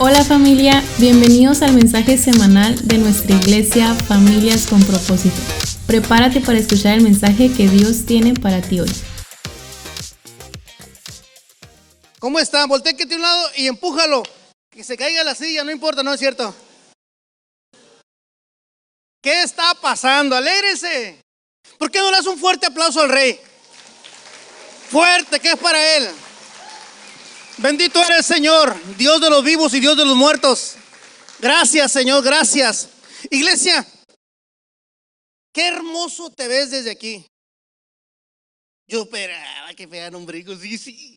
Hola familia, bienvenidos al mensaje semanal de nuestra iglesia Familias con propósito. Prepárate para escuchar el mensaje que Dios tiene para ti hoy. ¿Cómo están? Voltea a un lado y empújalo. Que se caiga la silla, no importa, ¿no es cierto? ¿Qué está pasando? Alégrese. ¿Por qué no le das un fuerte aplauso al rey? Fuerte, que es para él. Bendito eres, Señor, Dios de los vivos y Dios de los muertos. Gracias, Señor, gracias. Iglesia, qué hermoso te ves desde aquí. Yo esperaba que vean un brinco, sí, sí.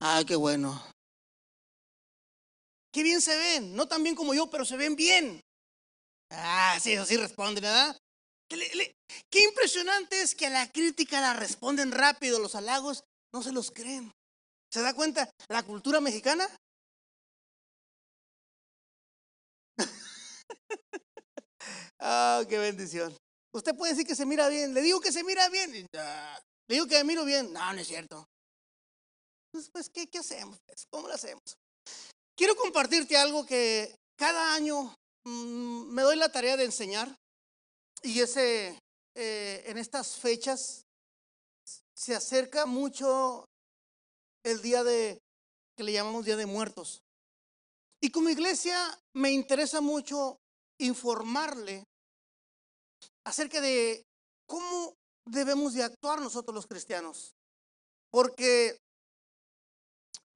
Ah, qué bueno. Qué bien se ven, no tan bien como yo, pero se ven bien. Ah, sí, eso sí responden, ¿verdad? Qué impresionante es que a la crítica la responden rápido, los halagos no se los creen. ¿Se da cuenta? La cultura mexicana. Ah, qué bendición. Usted puede decir que se mira bien. Le digo que se mira bien. Le digo que me miro bien. No, no es cierto. Pues, pues ¿qué, ¿qué, hacemos? Pues? ¿Cómo lo hacemos? Quiero compartirte algo que cada año mm, me doy la tarea de enseñar. Y ese, eh, en estas fechas se acerca mucho el día de, que le llamamos Día de Muertos. Y como iglesia me interesa mucho informarle acerca de cómo debemos de actuar nosotros los cristianos. Porque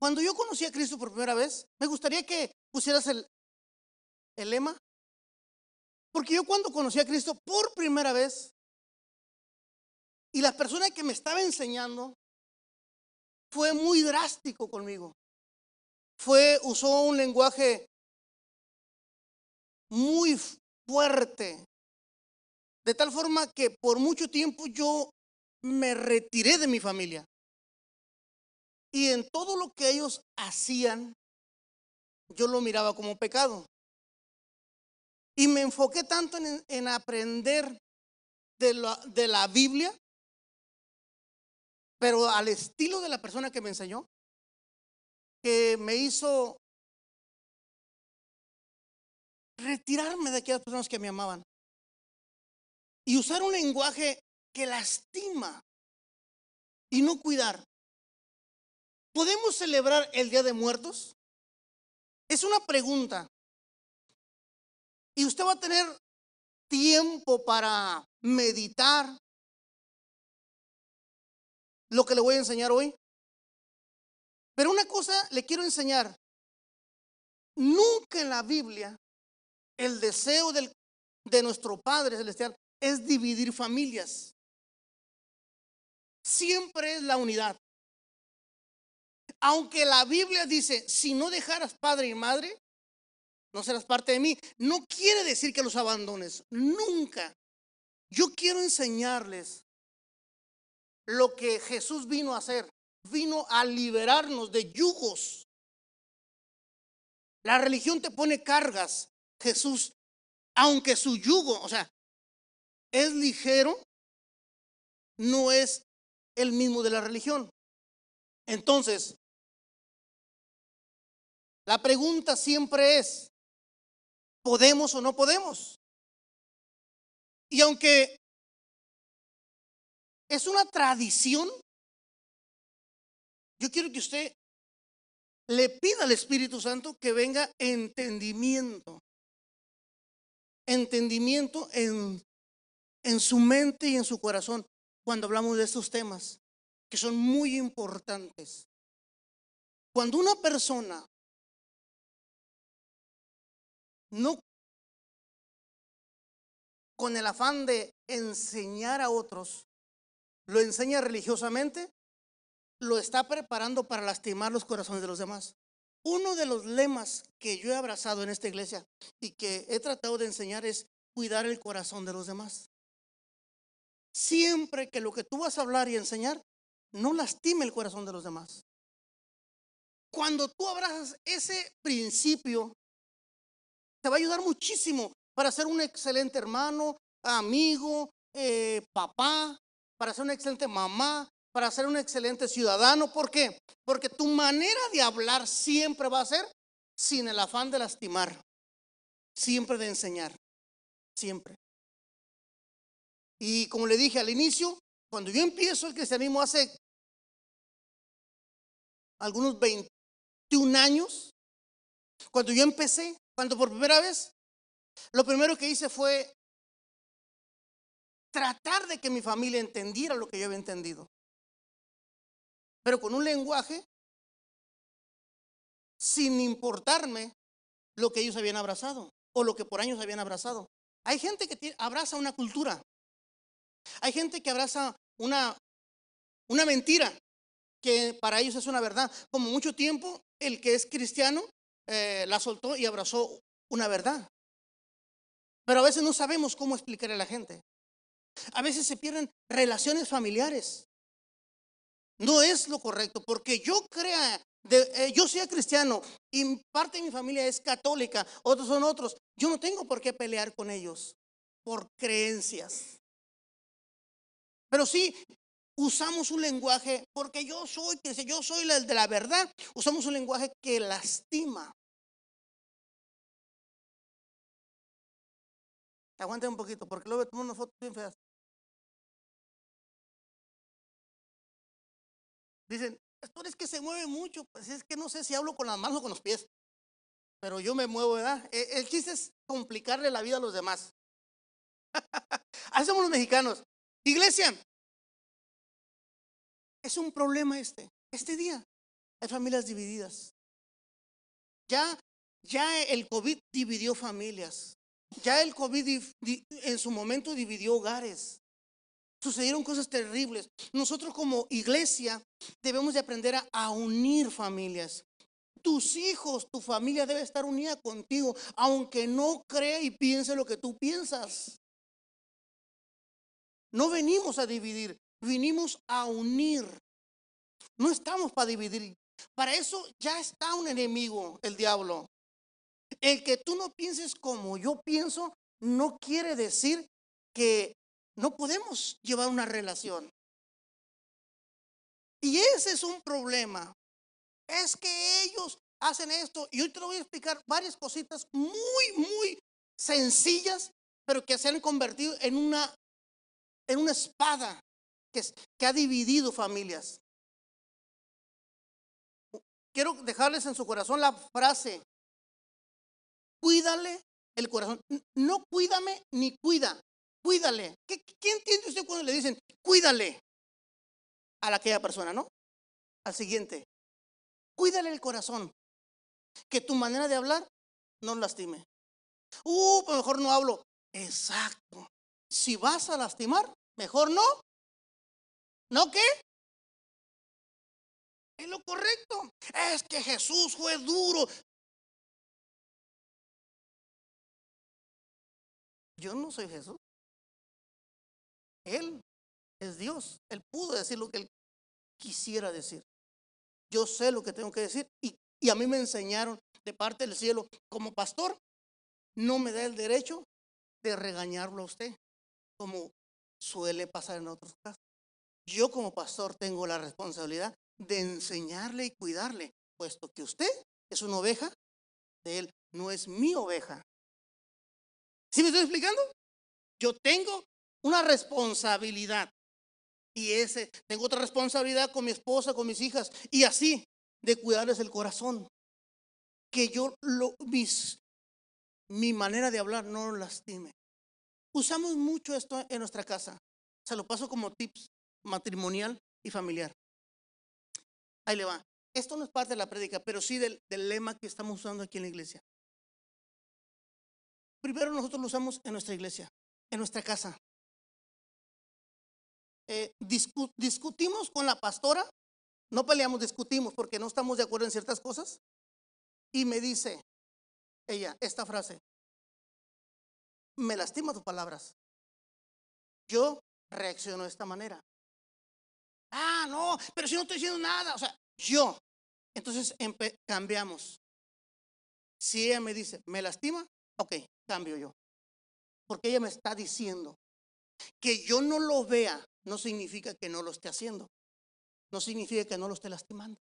cuando yo conocí a Cristo por primera vez, me gustaría que pusieras el, el lema. Porque yo cuando conocí a Cristo por primera vez, y la persona que me estaba enseñando fue muy drástico conmigo. Fue, usó un lenguaje muy fuerte. De tal forma que por mucho tiempo yo me retiré de mi familia. Y en todo lo que ellos hacían, yo lo miraba como pecado. Y me enfoqué tanto en, aprender de la, de la Biblia pero al estilo de la persona que me enseñó, que me hizo retirarme de aquellas personas que me amaban y usar un lenguaje que lastima y no cuidar. ¿Podemos celebrar el Día de Muertos? Es una pregunta. Y usted va a tener tiempo para meditar, lo que le voy a enseñar hoy. Pero una cosa le quiero enseñar. Nunca en la Biblia el deseo del, de nuestro Padre Celestial es dividir familias. Siempre es la unidad. Aunque la Biblia dice, si no dejaras padre y madre, no serás parte de mí. No quiere decir que los abandones. Nunca. Yo quiero enseñarles lo que Jesús vino a hacer. Vino a liberarnos de yugos. La religión te pone cargas. Jesús, aunque su yugo, o sea, es ligero, no es el mismo de la religión. Entonces, la pregunta siempre es, ¿podemos o no podemos? Y aunque es una tradición. Yo quiero que usted le pida al Espíritu Santo que venga entendimiento. Entendimiento en, en su mente y en su corazón cuando hablamos de estos temas, que son muy importantes. Cuando una persona no con el afán de enseñar a otros, lo enseña religiosamente, lo está preparando para lastimar los corazones de los demás. Uno de los lemas que yo he abrazado en esta iglesia y que he tratado de enseñar es cuidar el corazón de los demás. Siempre que lo que tú vas a hablar y enseñar no lastime el corazón de los demás. Cuando tú abrazas ese principio, te va a ayudar muchísimo para ser un excelente hermano, amigo, eh, papá, para ser una excelente mamá, para ser un excelente ciudadano. ¿Por qué? Porque tu manera de hablar siempre va a ser sin el afán de lastimar, siempre de enseñar, siempre. Y como le dije al inicio, cuando yo empiezo el cristianismo hace algunos 21 años, cuando yo empecé, cuando por primera vez, lo primero que hice fue tratar de que mi familia entendiera lo que yo había entendido. Pero con un lenguaje sin importarme lo que ellos habían abrazado o lo que por años habían abrazado. Hay gente que abraza una cultura. Hay gente que abraza una, una mentira que para ellos es una verdad. Como mucho tiempo el que es cristiano eh, la soltó y abrazó una verdad. Pero a veces no sabemos cómo explicarle a la gente. A veces se pierden relaciones familiares. No es lo correcto, porque yo crea, eh, yo sea cristiano y parte de mi familia es católica, otros son otros. Yo no tengo por qué pelear con ellos por creencias. Pero sí, usamos un lenguaje, porque yo soy, yo soy el de la verdad, usamos un lenguaje que lastima. Aguante un poquito, porque luego tomo una foto bien feas. Dicen, esto es que se mueve mucho, pues es que no sé si hablo con las manos o con los pies, pero yo me muevo, ¿verdad? E, el chiste es complicarle la vida a los demás. Así somos los mexicanos. Iglesia, es un problema este, este día. Hay familias divididas. Ya, ya el COVID dividió familias. Ya el COVID en su momento dividió hogares. Sucedieron cosas terribles. Nosotros como iglesia debemos de aprender a, unir familias. Tus hijos, tu familia debe estar unida contigo, aunque no crea y piense lo que tú piensas. No venimos a dividir, vinimos a unir. No estamos para dividir. Para eso ya está un enemigo, el diablo. El que tú no pienses como yo pienso no quiere decir que no podemos llevar una relación. Y ese es un problema. Es que ellos hacen esto. Y hoy te voy a explicar varias cositas muy, muy sencillas, pero que se han convertido en una, en una espada que, que ha dividido familias. Quiero dejarles en su corazón la frase, cuídale el corazón. No cuídame ni cuida, cuídale. ¿Qué, entiende usted cuando le dicen cuídale a aquella persona, no? Al siguiente, cuídale el corazón. Que tu manera de hablar no lastime. Uh, pues mejor no hablo. Exacto. Si vas a lastimar, mejor no. ¿No qué? Es lo correcto. Es que Jesús fue duro. Yo no soy Jesús. Él es Dios. Él pudo decir lo que él quisiera decir. Yo sé lo que tengo que decir y, a mí me enseñaron de parte del cielo como pastor. No me da el derecho de regañarlo a usted, como suele pasar en otros casos. Yo como pastor tengo la responsabilidad de enseñarle y cuidarle, puesto que usted es una oveja de él, no es mi oveja. ¿Sí me estoy explicando? Yo tengo una responsabilidad. Y ese, tengo otra responsabilidad con mi esposa, con mis hijas, y así, de cuidarles el corazón. Que yo lo, mis, mi manera de hablar no lastime. Usamos mucho esto en nuestra casa. Se lo paso como tips matrimonial y familiar. Ahí le va. Esto no es parte de la prédica, pero sí del, del lema que estamos usando aquí en la iglesia. Primero nosotros lo usamos en nuestra iglesia, en nuestra casa. Eh, discutimos con la pastora, no peleamos, discutimos porque no estamos de acuerdo en ciertas cosas. Y me dice ella esta frase, me lastima tus palabras. Yo reacciono de esta manera. Ah, no, pero si no estoy diciendo nada, o sea, yo. Entonces cambiamos. Si ella me dice, me lastima, ok, cambio yo. Porque ella me está diciendo que yo no lo vea no significa que no lo esté haciendo. No significa que no lo esté lastimando.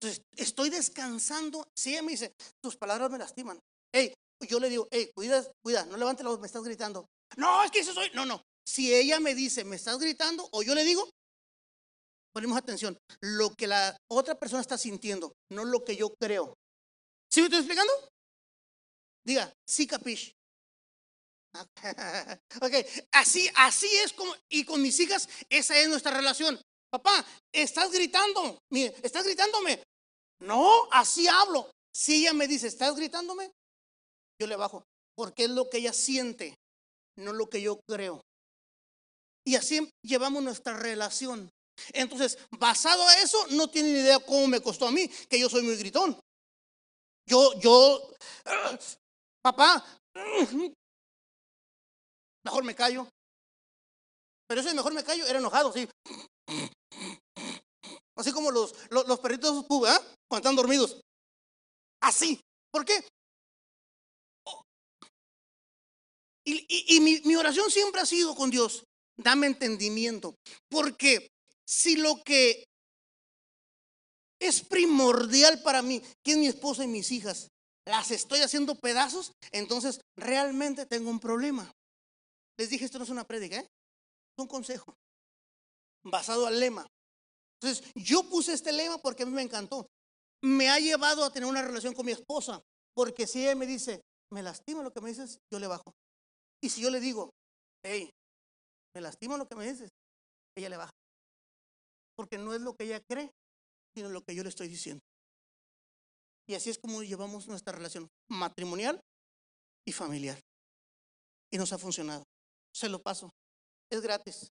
Entonces, estoy descansando. Si ella me dice, tus palabras me lastiman. Hey, yo le digo, hey, cuida, cuida, no levante la voz, me estás gritando. No, es que eso soy. No, no. Si ella me dice, me estás gritando, o yo le digo, ponemos atención, lo que la otra persona está sintiendo, no lo que yo creo. ¿Sí me estoy explicando? Diga, sí, capish. Ok, así, así es como, y con mis hijas, esa es nuestra relación. Papá, estás gritando, mire, estás gritándome. No, así hablo. Si ella me dice, estás gritándome, yo le bajo, porque es lo que ella siente, no lo que yo creo. Y así llevamos nuestra relación. Entonces, basado a eso, no tienen idea cómo me costó a mí, que yo soy muy gritón. Yo, yo, papá, mejor me callo. Pero ese mejor me callo era enojado, sí. Así como los, los, perritos pub, ¿eh? cuando están dormidos. Así. ¿Por qué? Y, y, mi, mi, oración siempre ha sido con Dios, dame entendimiento. Porque si lo que es primordial para mí, que es mi esposa y mis hijas, las estoy haciendo pedazos, entonces realmente tengo un problema. Les dije, esto no es una prédica, ¿eh? es un consejo basado al lema. Entonces, yo puse este lema porque a mí me encantó. Me ha llevado a tener una relación con mi esposa, porque si ella me dice, me lastima lo que me dices, yo le bajo. Y si yo le digo, hey, me lastima lo que me dices, ella le baja. Porque no es lo que ella cree, sino lo que yo le estoy diciendo. Y así es como llevamos nuestra relación matrimonial y familiar. Y nos ha funcionado. Se lo paso. Es gratis.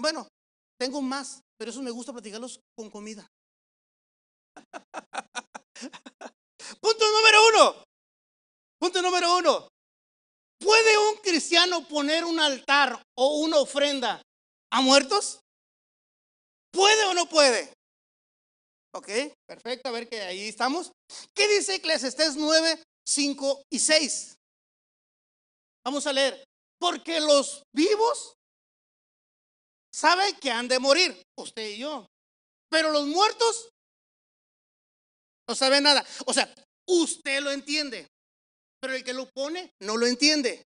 Bueno, tengo más, pero eso me gusta platicarlos con comida. Punto número uno. Punto número uno. ¿Puede un cristiano poner un altar o una ofrenda a muertos? ¿Puede o no puede? Ok, perfecto, a ver que ahí estamos. ¿Qué dice Eclesiastés 9, 5 y 6? Vamos a leer. Porque los vivos saben que han de morir, usted y yo. Pero los muertos no saben nada. O sea, usted lo entiende, pero el que lo pone no lo entiende.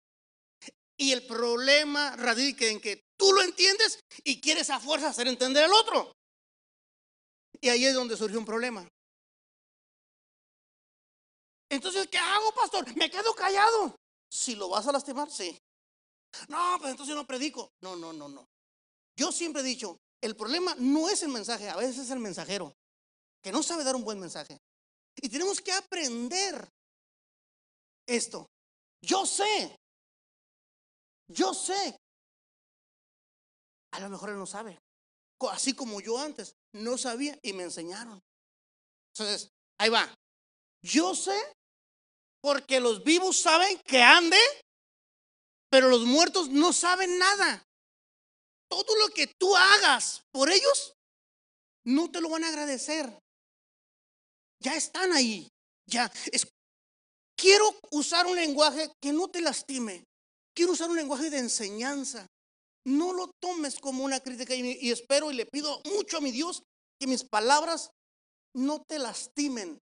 Y el problema radica en que tú lo entiendes y quieres a fuerza hacer entender al otro. Y ahí es donde surge un problema. Entonces, ¿qué hago, pastor? Me quedo callado. Si lo vas a lastimar, sí. No, pues entonces no predico. No, no, no, no. Yo siempre he dicho, el problema no es el mensaje, a veces es el mensajero, que no sabe dar un buen mensaje. Y tenemos que aprender esto. Yo sé, yo sé. A lo mejor él no sabe. Así como yo antes no sabía y me enseñaron. Entonces, ahí va. Yo sé porque los vivos saben que ande, pero los muertos no saben nada todo lo que tú hagas por ellos, no te lo van a agradecer. Ya están ahí. Ya. Es, quiero usar un lenguaje que no te lastime. Quiero usar un lenguaje de enseñanza. No lo tomes como una crítica y, y espero y le pido mucho a mi Dios que mis palabras no te lastimen.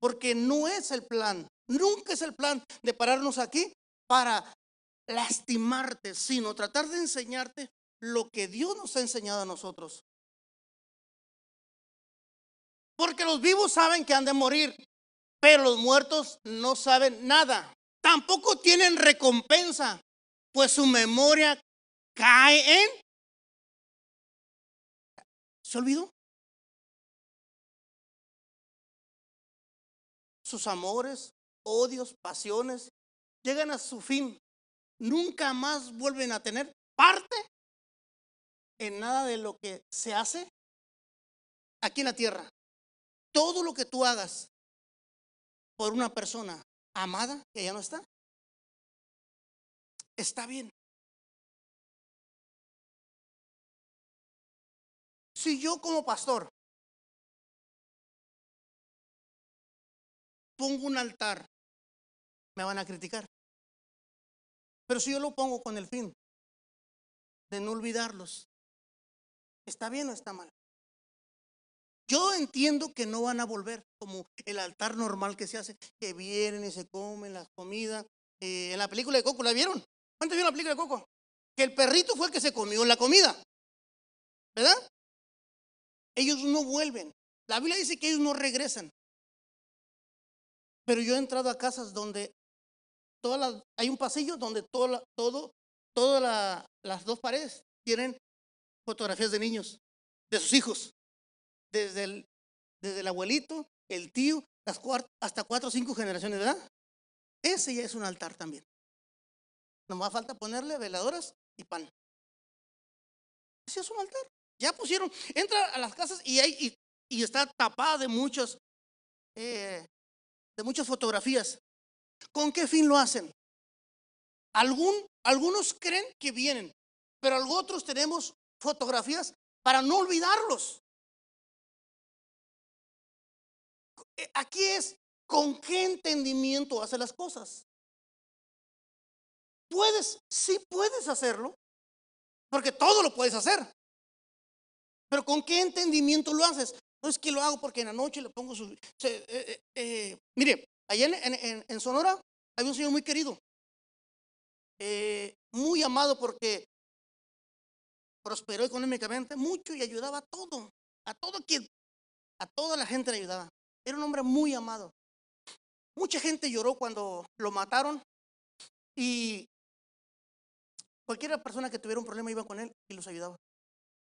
Porque no es el plan. Nunca es el plan de pararnos aquí para lastimarte, sino tratar de enseñarte lo que Dios nos ha enseñado a nosotros. Porque los vivos saben que han de morir, pero los muertos no saben nada. Tampoco tienen recompensa, pues su memoria cae en... ¿Se olvidó? Sus amores, odios, pasiones llegan a su fin nunca más vuelven a tener parte en nada de lo que se hace aquí en la tierra. Todo lo que tú hagas por una persona amada que ya no está, está bien. Si yo como pastor pongo un altar, me van a criticar. Pero si yo lo pongo con el fin de no olvidarlos, ¿está bien o está mal? yo entiendo que no van a volver como el altar normal que se hace, que vienen y se comen las comidas. Eh, en la película de Coco, ¿la vieron? ¿Cuántos vieron la película de Coco? Que el perrito fue el que se comió la comida. ¿Verdad? Ellos no vuelven. La Biblia dice que ellos no regresan. Pero yo he entrado a casas donde hay un pasillo donde todas las dos paredes tienen fotografías de niños, de sus hijos, desde el, abuelito, el tío, hasta cuatro o cinco generaciones, ¿verdad? Ese ya es un altar también. Nomás falta ponerle veladoras y pan. Ese es un altar. Ya pusieron, entra a las casas y, hay, y, está tapada de eh, de muchas fotografías. ¿Con qué fin lo hacen? Algunos creen que vienen, pero otros tenemos fotografías para no olvidarlos. Eh, aquí es con qué entendimiento hace las cosas. Puedes, sí puedes hacerlo, porque todo lo puedes hacer. Pero ¿con qué entendimiento lo haces? No es que lo hago porque en la noche le pongo su... Eh, eh, mire, allá en, Sonora hay un señor muy querido, muy amado porque prosperó económicamente mucho y ayudaba a todo, a todo quien, a toda la gente le ayudaba. Era un hombre muy amado. Mucha gente lloró cuando lo mataron y cualquier persona que tuviera un problema iba con él y los ayudaba.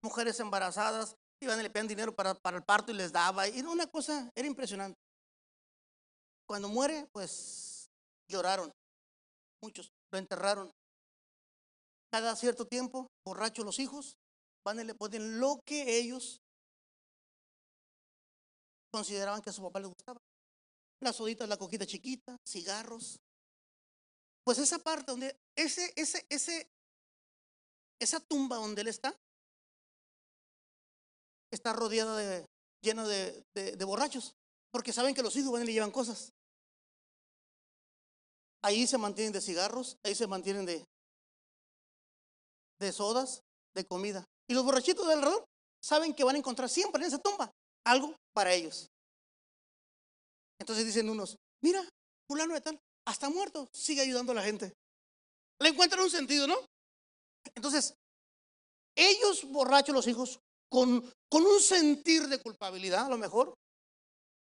Mujeres embarazadas iban y le pedían dinero para, para el parto y les daba. Era una cosa, era impresionante. Cuando muere, pues lloraron. Muchos lo enterraron. Cada cierto tiempo, borrachos los hijos, van y le ponen lo que ellos consideraban que a su papá le gustaba. Las soditas, la coquita chiquita, cigarros. Pues esa parte donde, ese, ese, ese, esa tumba donde él está, está rodeada de, llena de, de, borrachos, porque saben que los hijos van y le llevan cosas. Ahí se mantienen de cigarros, ahí se mantienen de, de sodas, de comida. Y los borrachitos de alrededor saben que van a encontrar siempre en esa tumba algo para ellos. Entonces dicen unos, mira, fulano de tal, hasta muerto, sigue ayudando a la gente. Le encuentran un sentido, ¿no? Entonces, ellos borrachos, los hijos, con, con un sentir de culpabilidad, a lo mejor,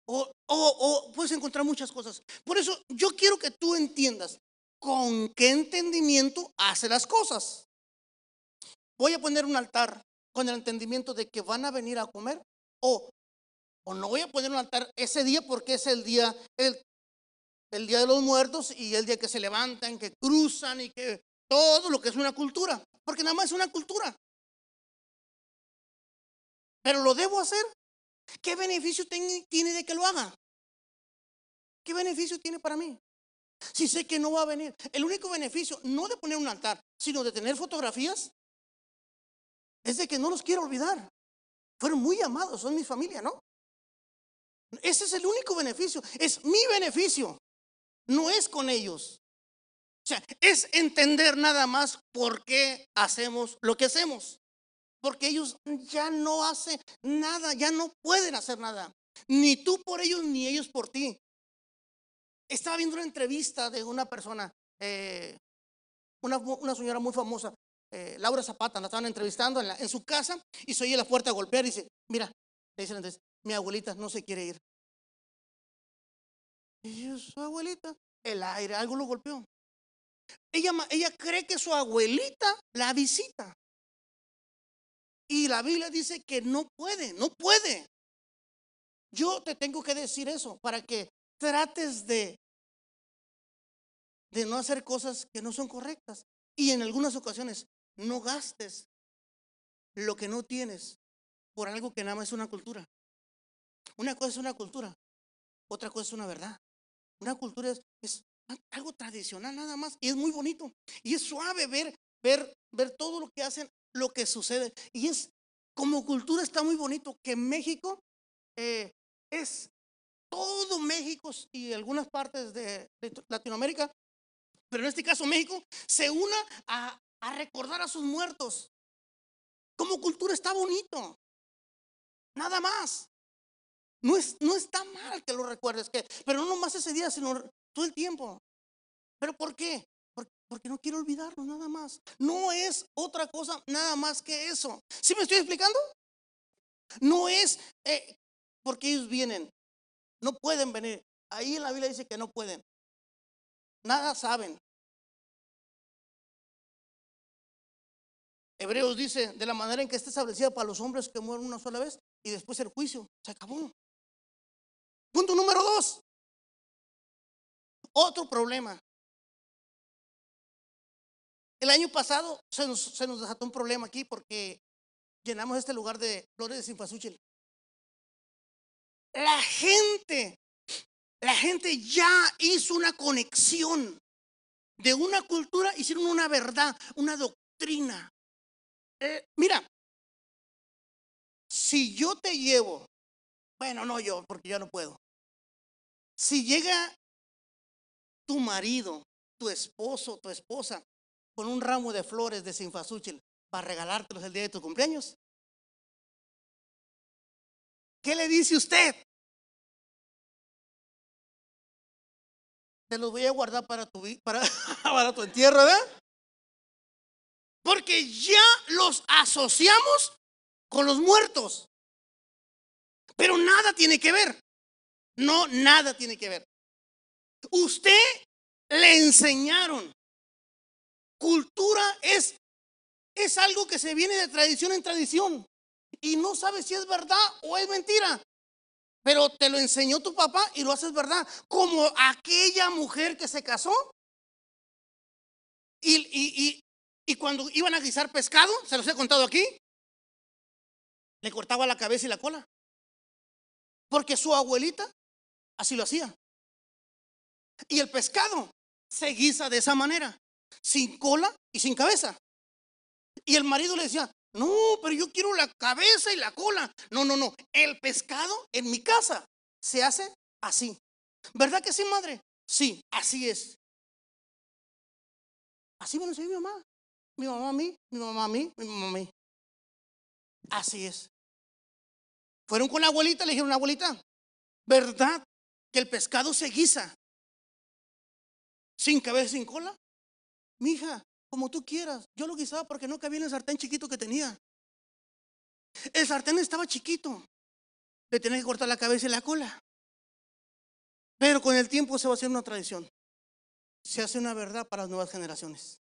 o, o, puedes encontrar muchas cosas. Por eso yo quiero que tú entiendas con qué entendimiento hace las cosas. Voy a poner un altar con el entendimiento de que van a venir a comer o o no voy a poner un altar ese día porque es el día, el, el día de los muertos y el día que se levantan, que cruzan y que todo lo que es una cultura. Porque nada más es una cultura. Pero lo debo hacer. ¿Qué beneficio tiene de que lo haga? ¿Qué beneficio tiene para mí? Si sé que no va a venir. El único beneficio, no de poner un altar, sino de tener fotografías, es de que no los quiero olvidar. Fueron muy amados, son mi familia, ¿no? Ese es el único beneficio. Es mi beneficio. No es con ellos. O sea, es entender nada más por qué hacemos lo que hacemos. Porque ellos ya no hacen nada, ya no pueden hacer nada. Ni tú por ellos, ni ellos por ti. Estaba viendo una entrevista de una persona, eh, una, señora muy famosa, eh, Laura Zapata, la estaban entrevistando en, su casa y se oye la puerta golpear y dice, mira, le dicen entonces, mi abuelita no se quiere ir. Y su abuelita, el aire, algo lo golpeó. Ella, ella cree que su abuelita la visita. Y la Biblia dice que no puede, no puede. Yo te tengo que decir eso para que trates de, de no hacer cosas que no son correctas. Y en algunas ocasiones no gastes lo que no tienes por algo que nada más es una cultura. Una cosa es una cultura, otra cosa es una verdad. Una cultura es, algo tradicional nada más y es muy bonito. Y es suave ver, ver, ver todo lo que hacen, lo que sucede. Y es, como cultura está muy bonito que México eh, es todo México y algunas partes de, Latinoamérica, pero en este caso México, se una a, a recordar a sus muertos. Como cultura está bonito. Nada más. No, es, no está mal que lo recuerdes, que, pero no nomás ese día, sino todo el tiempo. ¿Pero por qué? Porque, no quiero olvidarlo, nada más. No es otra cosa nada más que eso. ¿Sí me estoy explicando? No es eh, porque ellos vienen, no pueden venir. Ahí en la Biblia dice que no pueden. Nada saben. Hebreos dice, de la manera en que está establecida para los hombres que mueren una sola vez y después el juicio. Se acabó. Punto número dos. Otro problema. El año pasado se nos, desató un problema aquí porque llenamos este lugar de flores de Sinfasúchil. La gente, la gente ya hizo una conexión de una cultura, hicieron una verdad, una doctrina. Eh, mira, si yo te llevo, bueno, no yo, porque ya no puedo. Si llega tu marido, tu esposo, tu esposa, con un ramo de flores de sinfasúchil para regalártelos el día de tu cumpleaños, ¿qué le dice usted? Te los voy a guardar para tu, para, para tu entierro, ¿verdad? Porque ya los asociamos con los muertos. Pero nada tiene que ver. No, nada tiene que ver. Usted le enseñaron. Cultura es, es algo que se viene de tradición en tradición. Y no sabe si es verdad o es mentira. Pero te lo enseñó tu papá y lo haces verdad. Como aquella mujer que se casó. Y, y, y cuando iban a guisar pescado, se los he contado aquí, le cortaba la cabeza y la cola. Porque su abuelita así lo hacía. Y el pescado se guisa de esa manera, sin cola y sin cabeza. Y el marido le decía, no, pero yo quiero la cabeza y la cola. No, no, no. El pescado en mi casa se hace así. ¿Verdad que sí, madre? Sí, así es. Así me lo enseñó mi mamá. Mi mamá a mí, mi mamá a mí, mi mamá a mí. Así es. Fueron con la abuelita, le dijeron, abuelita, ¿verdad que el pescado se guisa sin cabeza, sin cola? Mija, como tú quieras. Yo lo guisaba porque no cabía en el sartén chiquito que tenía. El sartén estaba chiquito. Le tenía que cortar la cabeza y la cola. Pero con el tiempo se va a hacer una tradición. Se hace una verdad para las nuevas generaciones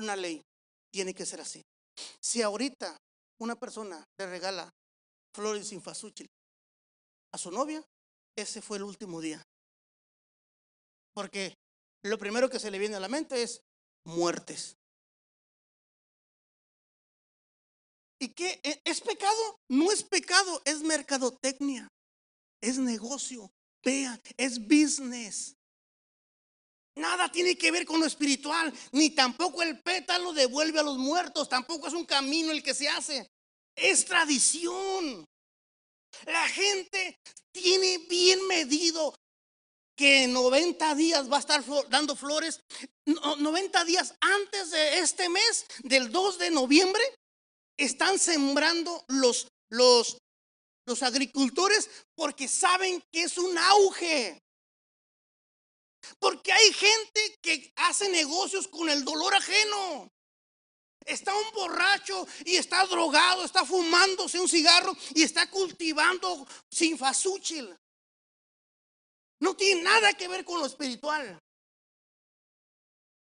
una ley, tiene que ser así. Si ahorita una persona le regala flores sin fasúchil a su novia, ese fue el último día. Porque lo primero que se le viene a la mente es muertes. ¿Y qué? ¿E-, ¿Es pecado? No es pecado, es mercadotecnia, es negocio. Vean, es business. Nada tiene que ver con lo espiritual, ni tampoco el pétalo devuelve a los muertos, tampoco es un camino el que se hace, es tradición. La gente tiene bien medido que 90 días va a estar dando flores, 90 días antes de este mes, del 2 de noviembre, están sembrando los, los, los agricultores porque saben que es un auge. Porque hay gente que hace negocios con el dolor ajeno. Está un borracho y está drogado, está fumándose un cigarro y está cultivando sin fasúchil. No tiene nada que ver con lo espiritual.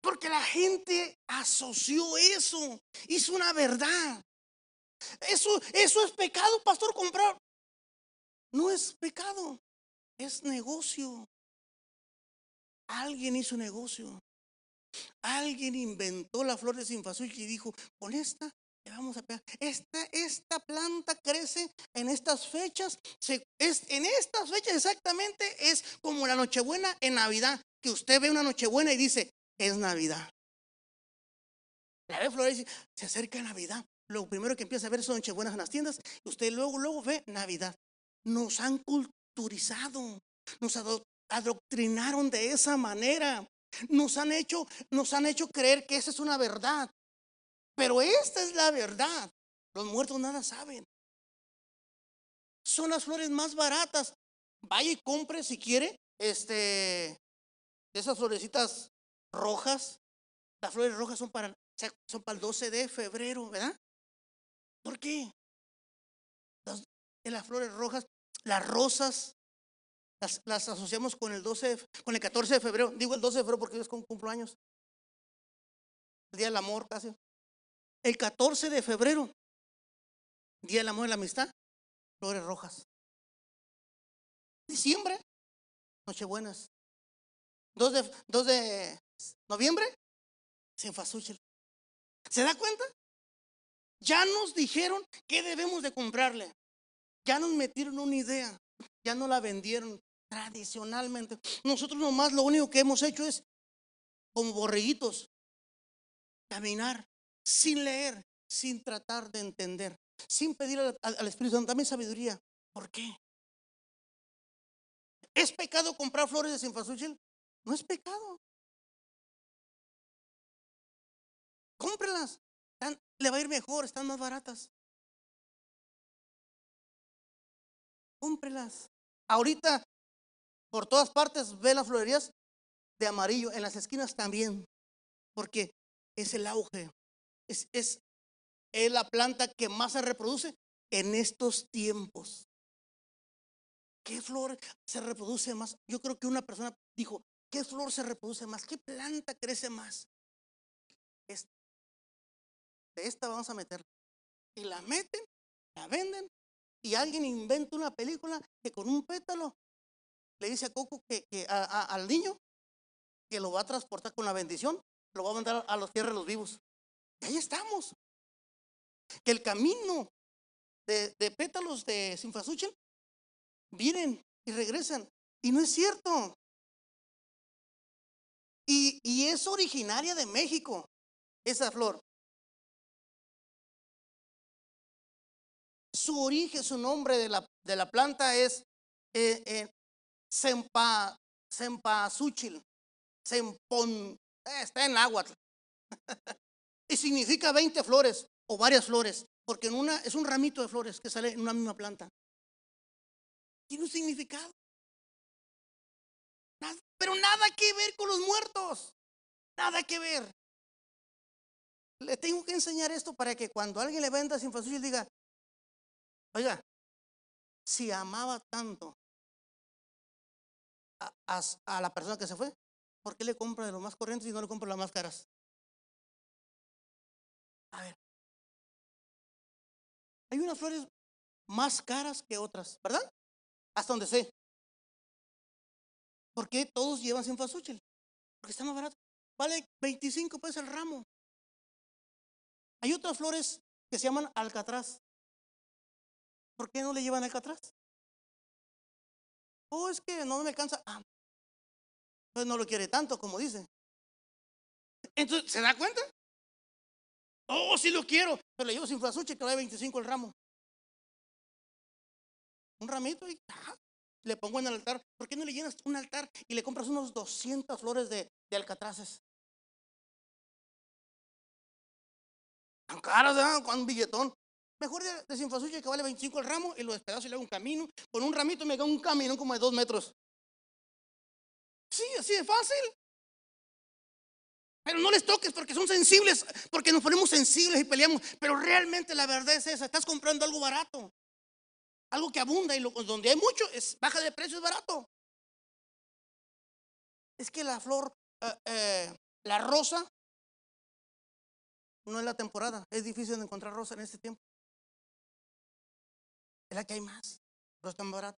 Porque la gente asoció eso. Hizo una verdad. Eso, eso es pecado, pastor, comprar. No es pecado, es negocio. Alguien hizo negocio. Alguien inventó la flor de sinfasuchi y dijo, con esta vamos a pegar. Esta, planta crece en estas fechas. en estas fechas exactamente es como la Nochebuena en Navidad. Que usted ve una Nochebuena y dice, es Navidad. La ve flores se acerca Navidad. Lo primero que empieza a ver son Nochebuenas en las tiendas. Y usted luego, luego ve Navidad. Nos han culturizado. Nos, adoctrinaron de esa manera. Nos han hecho, nos han hecho creer que esa es una verdad. Pero esta es la verdad. Los muertos nada saben. son las flores más baratas. Vaya y compre si quiere, este, esas florecitas rojas. Las flores rojas son para, son para el 12 de febrero, ¿verdad? ¿Por qué? Las, las flores rojas, las rosas, las, asociamos con el 12, con el 14 de febrero. Digo el 12 de febrero porque es con cumpleaños. El Día del Amor casi. El 14 de febrero, Día del Amor y la Amistad, flores rojas. Diciembre, Nochebuenas. 2 de, 2 de noviembre. ¿Se da cuenta? Ya nos dijeron qué debemos de comprarle. Ya nos metieron una idea. Ya no la vendieron tradicionalmente. Nosotros nomás lo único que hemos hecho es, como borreguitos, caminar sin leer, sin tratar de entender, sin pedir al, Espíritu Santo, dame sabiduría. ¿Por qué? ¿Es pecado comprar flores de Sinfasuchil? No es pecado. Cómprelas. le va a ir mejor, están más baratas. Cómprelas. Ahorita por todas partes ve las florerías de amarillo, en las esquinas también, porque es el auge, es, es, la planta que más se reproduce en estos tiempos. ¿Qué flor se reproduce más? Yo creo que una persona dijo, ¿qué flor se reproduce más? ¿Qué planta crece más? Esta. De esta vamos a meter. Y la meten, la venden, y alguien inventa una película que con un pétalo le dice a Coco que, al niño que lo va a transportar con la bendición, lo va a mandar a los tierras los vivos. Ahí estamos. Que el camino de, pétalos de Sinfasuchel vienen y regresan. Y no es cierto. Y, y, es originaria de México, esa flor. Su origen, su nombre de la, de la planta es eh, eh, Sempa, Sempasuchil, Sempon, eh, está en agua. y significa 20 flores o varias flores, porque en una es un ramito de flores que sale en una misma planta. Tiene un significado. pero nada que ver con los muertos. Nada que ver. Le tengo que enseñar esto para que cuando alguien le venda sin diga, oiga, si amaba tanto a, la persona que se fue, ¿por qué le compra de los más corrientes y no le compra las más caras? A ver. Hay unas flores más caras que otras, ¿verdad? Hasta donde sé. ¿Por qué todos llevan sin fasuchil? Porque está más barato. Vale 25 pesos el ramo. Hay otras flores que se llaman alcatraz. ¿Por qué no le llevan alcatraz? Oh, es que no me alcanza. Ah, pues no lo quiere tanto como dice. Entonces, ¿se da cuenta? Oh, sí lo quiero, pero le llevo sin flasuche que vale 25 el ramo. Un ramito y le pongo en el altar. ¿Por qué no le llenas un altar y le compras unos 200 flores de, de alcatraces? Tan caras, ¿verdad? Con un billetón. Mejor de, de que vale 25 el ramo y lo despedazo y le hago un camino. Con un ramito me hago un camino como de dos metros. Sí, así de fácil. Pero no les toques porque son sensibles, porque nos ponemos sensibles y peleamos. Pero realmente la verdad es esa, estás comprando algo barato. Algo que abunda y donde hay mucho es baja de precio es barato. Es que la flor, eh, eh, la rosa, no es la temporada. Es difícil de encontrar rosa en este tiempo. Es la que hay más, pero está más barato.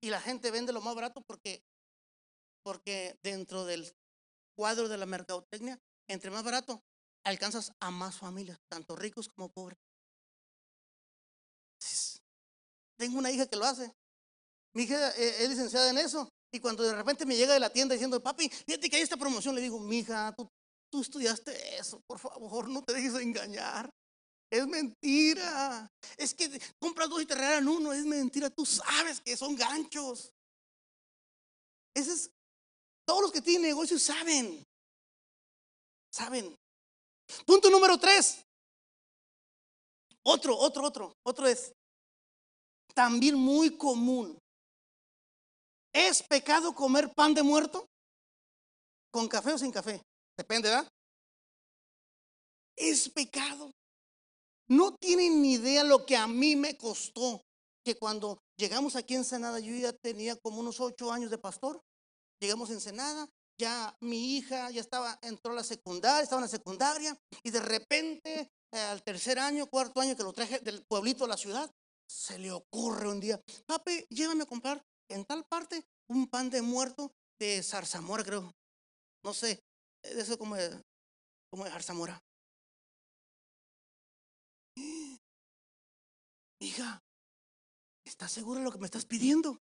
Y la gente vende lo más barato porque, porque dentro del cuadro de la mercadotecnia, entre más barato, alcanzas a más familias, tanto ricos como pobres. Tengo una hija que lo hace. Mi hija eh, es licenciada en eso. Y cuando de repente me llega de la tienda diciendo, papi, fíjate que hay esta promoción, le digo, mi hija, tú, tú estudiaste eso, por favor, no te dejes engañar. Es mentira. Es que compras dos y te regalan uno. Es mentira. Tú sabes que son ganchos. Ese es. Todos los que tienen negocios saben. Saben. Punto número tres. Otro, otro, otro. Otro es. también muy común. ¿Es pecado comer pan de muerto? ¿Con café o sin café? Depende, ¿verdad? Es pecado. No tienen ni idea lo que a mí me costó que cuando llegamos aquí en Ensenada, yo ya tenía como unos ocho años de pastor. Llegamos a Ensenada, ya mi hija ya estaba, entró a la secundaria, estaba en la secundaria, y de repente, eh, al tercer año, cuarto año que lo traje del pueblito a la ciudad, se le ocurre un día, papi, llévame a comprar en tal parte un pan de muerto de zarzamora, creo. No sé, de eso como de, como de zarzamora. Hija, ¿estás segura de lo que me estás pidiendo?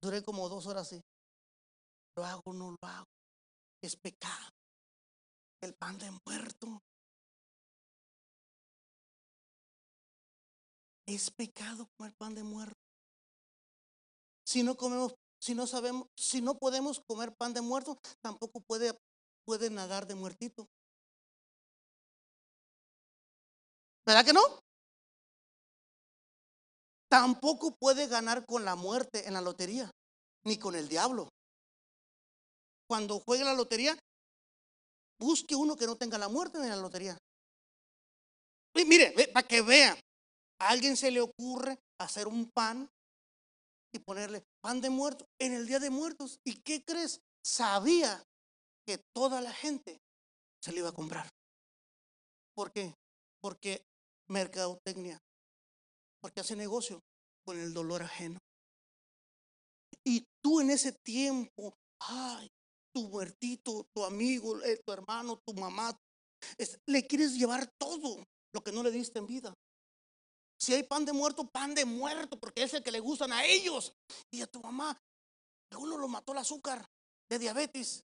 Duré como dos horas así. Lo hago, no lo hago. Es pecado. El pan de muerto. Es pecado comer pan de muerto. Si no comemos, si no sabemos, si no podemos comer pan de muerto, tampoco puede, puede nadar de muertito. ¿Verdad que no? Tampoco puede ganar con la muerte en la lotería, ni con el diablo. Cuando juegue la lotería, busque uno que no tenga la muerte en la lotería. Y mire, para que vea, a alguien se le ocurre hacer un pan y ponerle pan de muerto en el día de muertos. ¿Y qué crees? Sabía que toda la gente se le iba a comprar. ¿Por qué? Porque mercadotecnia porque hace negocio con el dolor ajeno. Y tú en ese tiempo, ay, tu muertito, tu amigo, eh, tu hermano, tu mamá, le quieres llevar todo lo que no le diste en vida. Si hay pan de muerto, pan de muerto, porque es el que le gustan a ellos. Y a tu mamá, uno lo mató el azúcar de diabetes.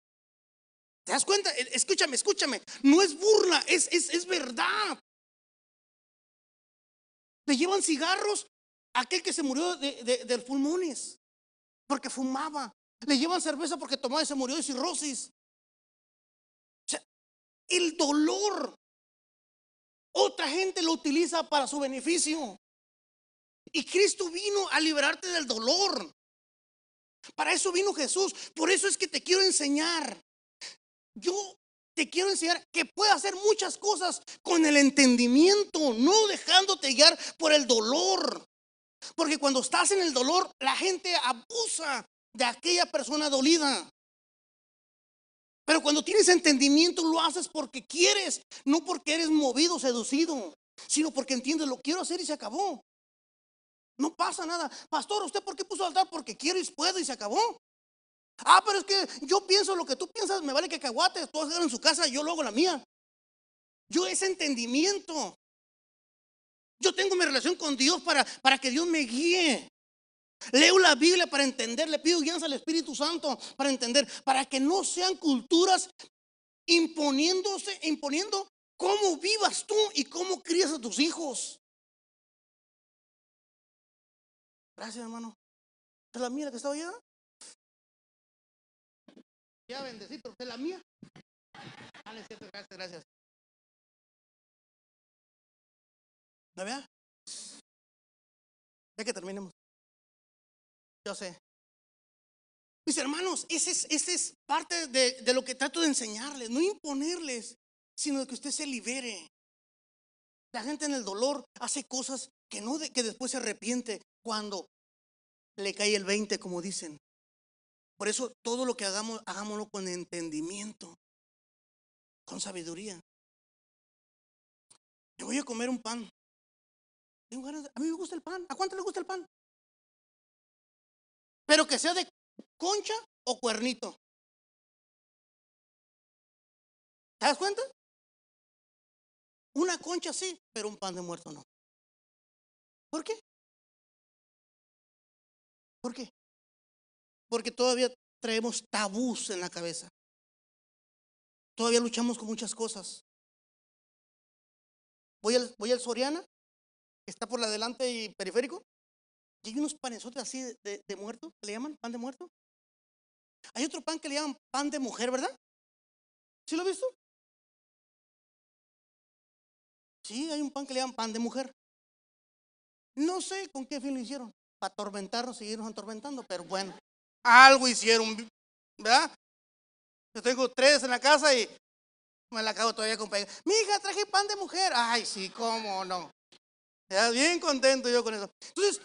¿Te das cuenta? E, escúchame, escúchame. No es burla, es, es, es verdad. Le llevan cigarros a aquel que se murió de, del pulmones, porque fumaba. Le llevan cerveza porque tomaba y se murió de cirrosis. O sea, el dolor, otra gente lo utiliza para su beneficio. Y Cristo vino a liberarte del dolor. Para eso vino Jesús. Por eso es que te quiero enseñar. Yo te quiero enseñar que puedes hacer muchas cosas con el entendimiento, no dejándote guiar por el dolor. Porque cuando estás en el dolor, la gente abusa de aquella persona dolida. Pero cuando tienes entendimiento, lo haces porque quieres, no porque eres movido, seducido, sino porque entiendes, lo quiero hacer y se acabó. No pasa nada. Pastor, ¿usted por qué puso altar? Porque quiero y puedo y se acabó. Ah, pero es que yo pienso lo que tú piensas, me vale que caguates, tú hagas en su casa, yo lo hago la mía. Yo ese entendimiento. Yo tengo mi relación con Dios para, para que Dios me guíe. Leo la Biblia para entender, le pido guianza al Espíritu Santo para entender, para que no sean culturas imponiéndose, imponiendo cómo vivas tú y cómo crías a tus hijos. Gracias, hermano. ¿Es la mía que estaba allá? Ya bendecir, pero usted la mía. Ah, gracias, gracias. ¿La vea? Ya que terminemos. Yo sé. Mis hermanos, ese es, ese es parte de, de, lo que trato de enseñarles, no imponerles, sino de que usted se libere. La gente en el dolor hace cosas que, no de, que después se arrepiente cuando le cae el 20, como dicen. Por eso todo lo que hagamos, hagámoslo con entendimiento, con sabiduría. Me voy a comer un pan. A mí me gusta el pan. ¿A cuánto le gusta el pan? Pero que sea de concha o cuernito. ¿Te das cuenta? Una concha sí, pero un pan de muerto no. ¿Por qué? ¿Por qué? Porque todavía traemos tabús en la cabeza. Todavía luchamos con muchas cosas. Voy al, voy al Soriana, que está por la delante y periférico, y hay unos panesotes así de, muerto, que le llaman pan de muerto. Hay otro pan que le llaman pan de mujer, ¿verdad? ¿Sí lo has visto? Sí, hay un pan que le llaman pan de mujer. No sé con qué fin lo hicieron. Para atormentarnos, seguirnos atormentando, pero bueno, algo hicieron, ¿verdad? Yo tengo tres en la casa y me la acabo todavía con Mi hija, traje pan de mujer. Ay, sí, cómo no. Ya bien contento yo con eso. Entonces,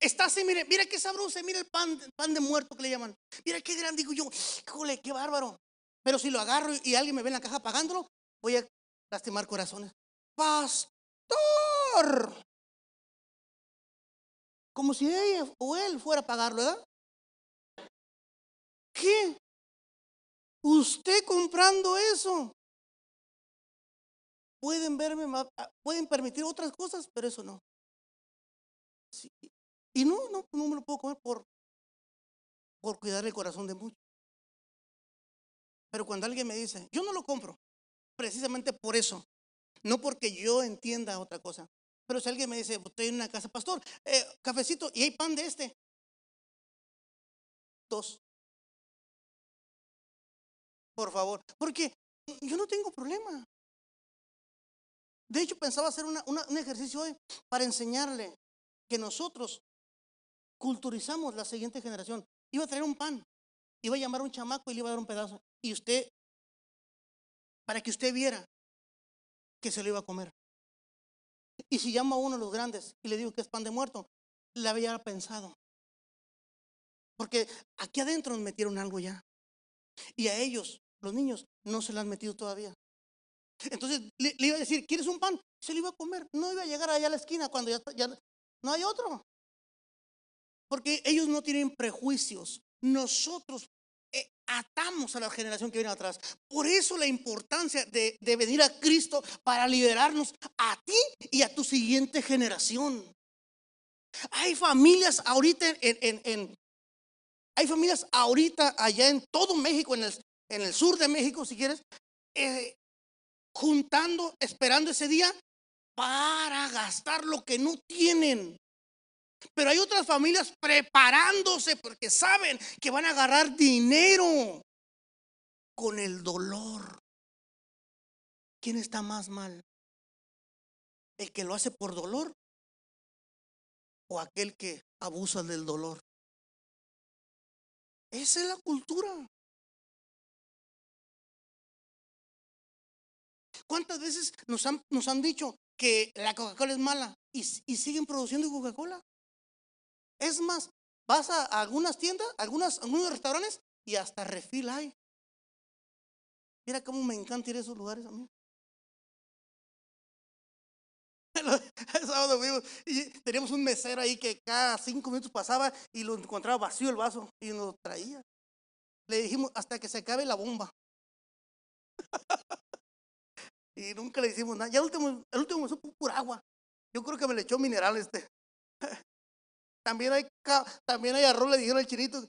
está así, mire, mira qué sabroso, mira el pan, pan de muerto que le llaman. Mira qué grande, digo yo, híjole, qué bárbaro. Pero si lo agarro y alguien me ve en la caja pagándolo, voy a lastimar corazones. Pastor. Como si ella o él fuera a pagarlo, ¿verdad? ¿Qué? Usted comprando eso. Pueden verme, ah, pueden permitir otras cosas, pero eso no. Y no, no, no me lo puedo comer por, por cuidar el corazón de muchos. Pero cuando alguien me dice, yo no lo compro, precisamente por eso, no porque yo entienda otra cosa. Pero si alguien me dice, estoy en una casa, pastor, eh, cafecito, y hay pan de este. Dos. Por favor, porque yo no tengo problema. De hecho, pensaba hacer un ejercicio hoy para enseñarle que nosotros culturizamos la siguiente generación. Iba a traer un pan, iba a llamar a un chamaco y le iba a dar un pedazo. Y usted, para que usted viera que se lo iba a comer. Y si llamo a uno de los grandes y le digo que es pan de muerto, le había pensado. Porque aquí adentro nos metieron algo ya. Y a ellos, los niños, no se lo han metido todavía. Entonces le, iba a decir, ¿quieres un pan? Se lo iba a comer. No iba a llegar allá a la esquina cuando ya, ya no hay otro. Porque ellos no tienen prejuicios. Nosotros atamos a la generación que viene atrás. Por eso la importancia de, venir a Cristo para liberarnos a ti y a tu siguiente generación. Hay familias ahorita en, hay familias ahorita allá en todo México, en el, en el sur de México, si quieres, eh, juntando, esperando ese día para gastar lo que no tienen. Pero hay otras familias preparándose porque saben que van a agarrar dinero con el dolor. ¿Quién está más mal? ¿El que lo hace por dolor o aquel que abusa del dolor? Esa es la cultura. ¿Cuántas veces nos han, nos han dicho que la Coca-Cola es mala y, siguen produciendo Coca-Cola? Es más, vas a algunas tiendas, algunas, algunos restaurantes y hasta refil hay. Mira cómo me encanta ir a esos lugares a mí. El sábado y teníamos un mesero ahí que cada cinco minutos pasaba y lo encontraba vacío el vaso y nos traía. Le dijimos hasta que se acabe la bomba. y nunca le hicimos nada. Ya el último, el último me supo pura agua. Yo creo que me le echó mineral este. También hay, también hay arroz, le dijeron al chinito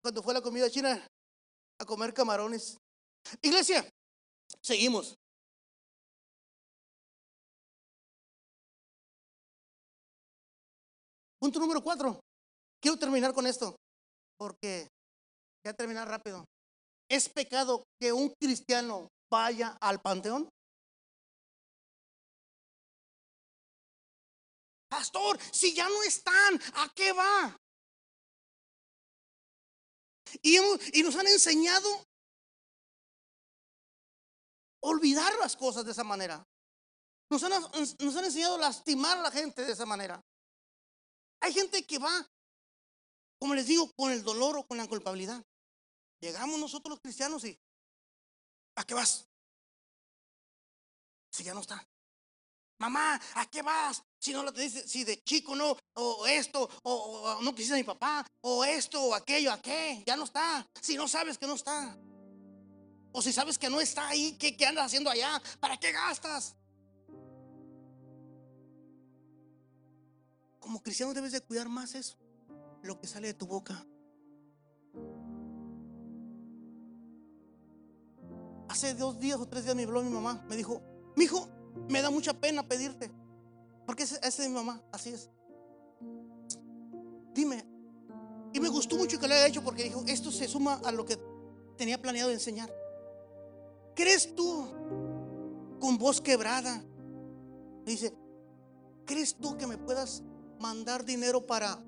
cuando fue la comida china a comer camarones. Iglesia, seguimos. Punto número cuatro. Quiero terminar con esto, porque voy a terminar rápido. ¿Es pecado que un cristiano vaya al panteón? Pastor, si ya no están, ¿a qué va? Y, y nos han enseñado olvidar las cosas de esa manera. Nos han, nos han enseñado lastimar a la gente de esa manera. Hay gente que va, como les digo, con el dolor o con la culpabilidad. Llegamos nosotros los cristianos y ¿a qué vas? Si ya no está. Mamá, ¿a qué vas? Si no lo te dice, si de chico no, o esto, o, no quisiste a mi papá, o esto, o aquello, ¿a qué? Ya no está. Si no sabes que no está. O si sabes que no está ahí, ¿qué, qué andas haciendo allá? ¿Para qué gastas? Como cristiano debes de cuidar más eso, lo que sale de tu boca. Hace dos días o tres días me habló mi mamá, me dijo, mi hijo, me da mucha pena pedirte. Porque esa es mi mamá, así es. Dime. Y me gustó mucho que lo haya hecho porque dijo, esto se suma a lo que tenía planeado enseñar. ¿Crees tú con voz quebrada dice, ¿crees tú que me puedas mandar dinero para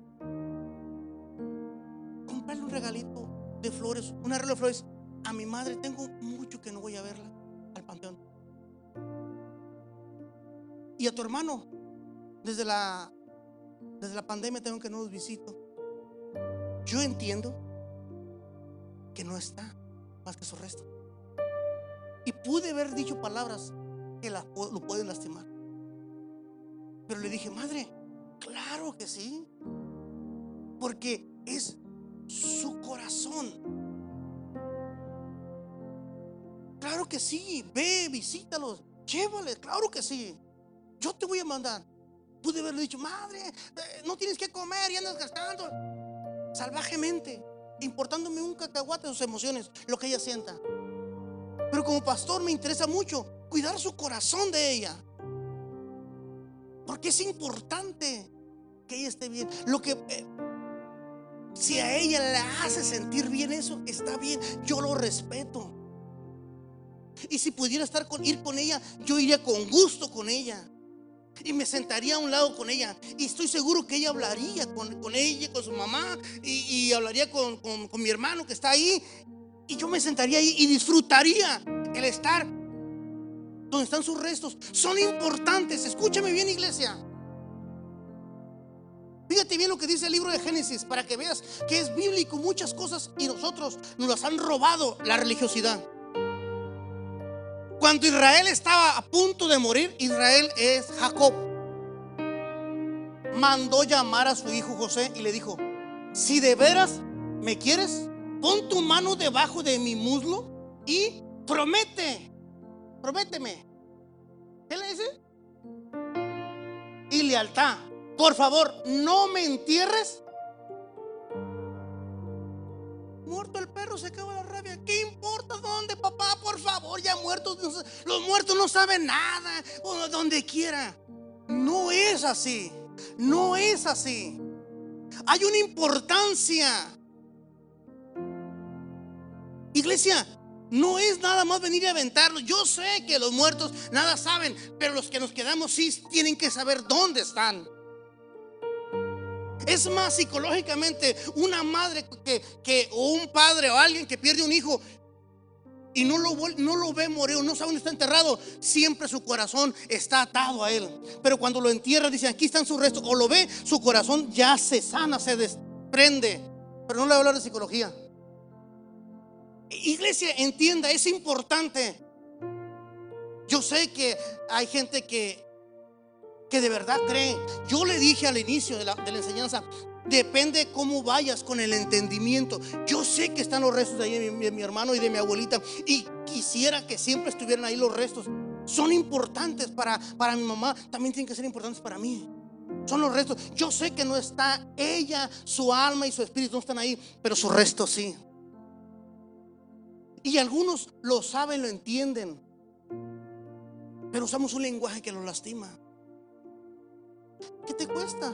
comprarle un regalito de flores, un arreglo de flores a mi madre? Tengo mucho que no voy a verla al panteón. Y a tu hermano, desde la, desde la pandemia tengo que no los visito. Yo entiendo que no está más que su resto. Y pude haber dicho palabras que lo pueden lastimar. Pero le dije, madre, claro que sí. Porque es su corazón. Claro que sí. Ve, visítalos. Llévale, claro que sí. Yo te voy a mandar. Pude haberle dicho, madre, eh, no tienes que comer y andas gastando. Salvajemente, importándome un cacahuate sus emociones, lo que ella sienta. Pero como pastor me interesa mucho cuidar su corazón de ella. Porque es importante que ella esté bien. Lo que eh, si a ella le hace sentir bien eso, está bien. Yo lo respeto. Y si pudiera estar con ir con ella, yo iría con gusto con ella. Y me sentaría a un lado con ella. Y estoy seguro que ella hablaría con, con ella, con su mamá. Y, hablaría con, con, mi hermano que está ahí. Y yo me sentaría ahí y disfrutaría el estar donde están sus restos. Son importantes. Escúchame bien, iglesia. Fíjate bien lo que dice el libro de Génesis para que veas que es bíblico muchas cosas y nosotros nos las han robado la religiosidad. Cuando Israel estaba a punto de morir, Israel es Jacob. Mandó llamar a su hijo José y le dijo, si de veras me quieres, pon tu mano debajo de mi muslo y promete, prométeme. ¿Qué le dice? Y lealtad. Por favor, no me entierres Muerto el perro, se acaba la rabia. ¿Qué importa dónde, papá? Por favor, ya muertos. Los muertos no saben nada. O donde quiera. No es así. No es así. Hay una importancia. Iglesia, no es nada más venir a aventarlos. Yo sé que los muertos nada saben, pero los que nos quedamos sí tienen que saber dónde están. Es más psicológicamente una madre que, que, o un padre o alguien que pierde un hijo y no lo, no lo ve morir, no sabe dónde está enterrado, siempre su corazón está atado a él. Pero cuando lo entierra, dice, aquí están sus restos, o lo ve, su corazón ya se sana, se desprende. Pero no le voy a hablar de psicología. Iglesia, entienda, es importante. Yo sé que hay gente que que de verdad creen. Yo le dije al inicio de la, enseñanza, depende cómo vayas con el entendimiento. Yo sé que están los restos de, ahí de mi, hermano y de mi abuelita y quisiera que siempre estuvieran ahí los restos. Son importantes para, para mi mamá, también tienen que ser importantes para mí. Son los restos. Yo sé que no está ella, su alma y su espíritu no están ahí, pero sus restos sí. Y algunos lo saben, lo entienden, pero usamos un lenguaje que los lastima. ¿Qué te cuesta?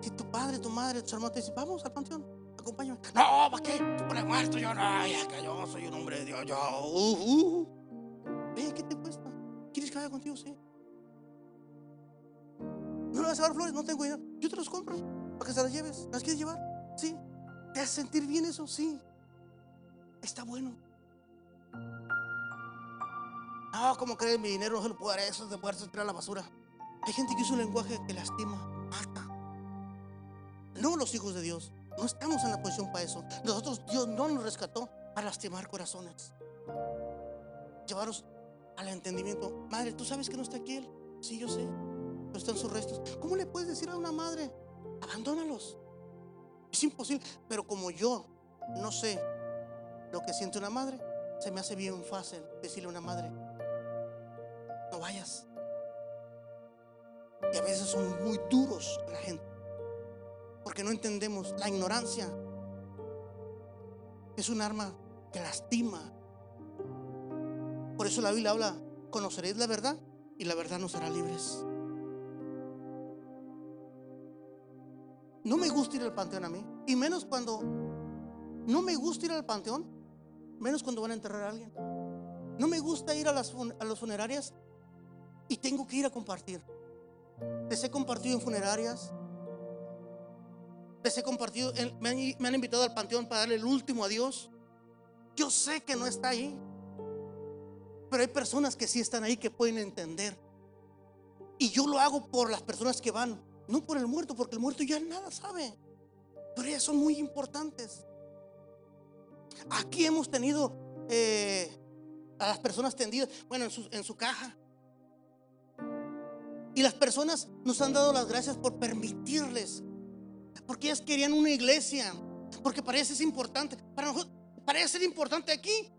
Si tu padre, tu madre, tu hermano te dicen, vamos al panteón, acompáñame. No, ¿para qué? Tú por muerto, yo no, ya que yo soy un hombre de Dios, yo. Uh, uh. Ve, ¿qué te cuesta? ¿Quieres que vaya contigo? Sí. ¿No le vas a dar flores? No tengo dinero. Yo te los compro para que se las lleves. ¿Las quieres llevar? Sí. ¿Te hace sentir bien eso? Sí. Está bueno. No, como crees mi dinero no se lo puedo dar eso, de poder tirar a la basura. Hay gente que usa un lenguaje que lastima, mata. No los hijos de Dios. No estamos en la posición para eso. Nosotros, Dios no nos rescató para lastimar corazones. Llevaros al entendimiento. Madre, ¿tú sabes que no está aquí él? Sí, yo sé. Pero están sus restos. ¿Cómo le puedes decir a una madre? Abandónalos. Es imposible. Pero como yo no sé lo que siente una madre, se me hace bien fácil decirle a una madre, no vayas. Y a veces son muy duros la gente. Porque no entendemos la ignorancia. Es un arma que lastima. Por eso la Biblia habla, conoceréis la verdad y la verdad nos hará libres. No me gusta ir al panteón a mí. Y menos cuando no me gusta ir al panteón, menos cuando van a enterrar a alguien. No me gusta ir a las, a las funerarias y tengo que ir a compartir. Les he compartido en funerarias. Les he compartido, me han, me han invitado al panteón para darle el último adiós. Yo sé que no está ahí. Pero hay personas que sí están ahí que pueden entender. Y yo lo hago por las personas que van, no por el muerto, porque el muerto ya nada sabe. Pero ellas son muy importantes. Aquí hemos tenido eh, a las personas tendidas, bueno, en en su caja. Y las personas nos han dado las gracias por permitirles. Porque ellas querían una iglesia. Porque parece ser importante. Para nosotros, ser importante aquí.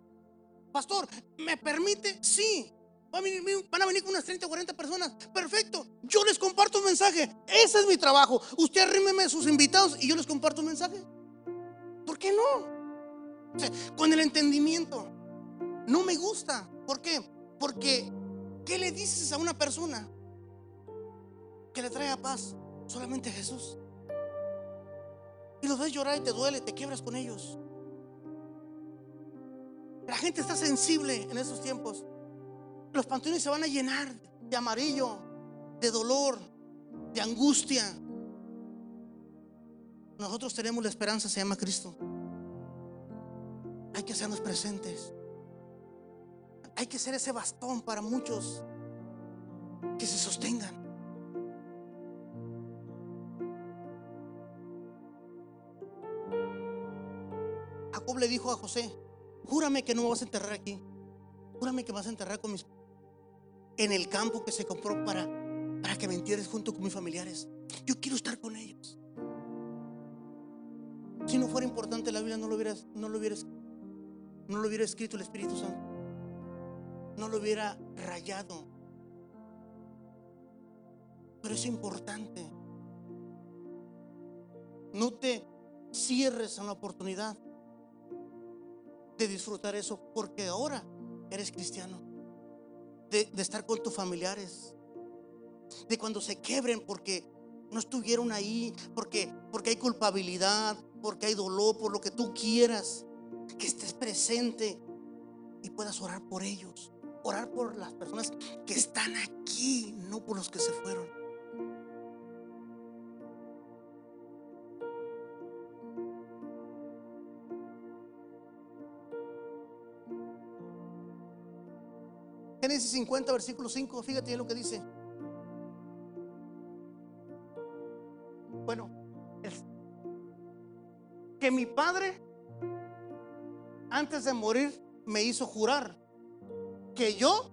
Pastor, ¿me permite? Sí. Van a, venir, con unas 30 o 40 personas. Perfecto. Yo les comparto un mensaje. Ese es mi trabajo. Usted arrímeme a sus invitados y yo les comparto un mensaje. ¿Por qué no? con el entendimiento. No me gusta. ¿Por qué? Porque, ¿qué le dices a una persona que le traiga paz? Solamente Jesús. Y los ves llorar y te duele, te quiebras con ellos. La gente está sensible en esos tiempos. Los panteones se van a llenar de amarillo, de dolor, de angustia. Nosotros tenemos la esperanza, se llama Cristo. Hay que hacernos presentes. Hay que ser ese bastón para muchos que se sostengan. Jacob le dijo a José, Júrame que no me vas a enterrar aquí. Júrame que me vas a enterrar con mis en el campo que se compró para para que me entierres junto con mis familiares. Yo quiero estar con ellos. Si no fuera importante la Biblia no lo hubiera no lo hubiera no lo hubiera escrito el Espíritu Santo. No lo hubiera rayado. Pero es importante. No te cierres a la oportunidad de disfrutar eso, porque ahora eres cristiano, de, estar con tus familiares, de cuando se quebren porque no estuvieron ahí, porque, porque hay culpabilidad, porque hay dolor, por lo que tú quieras, que estés presente y puedas orar por ellos, orar por las personas que están aquí, no por los que se fueron. Génesis 50, versículo 5, fíjate lo que dice. Bueno, que mi padre, antes de morir, me hizo jurar que yo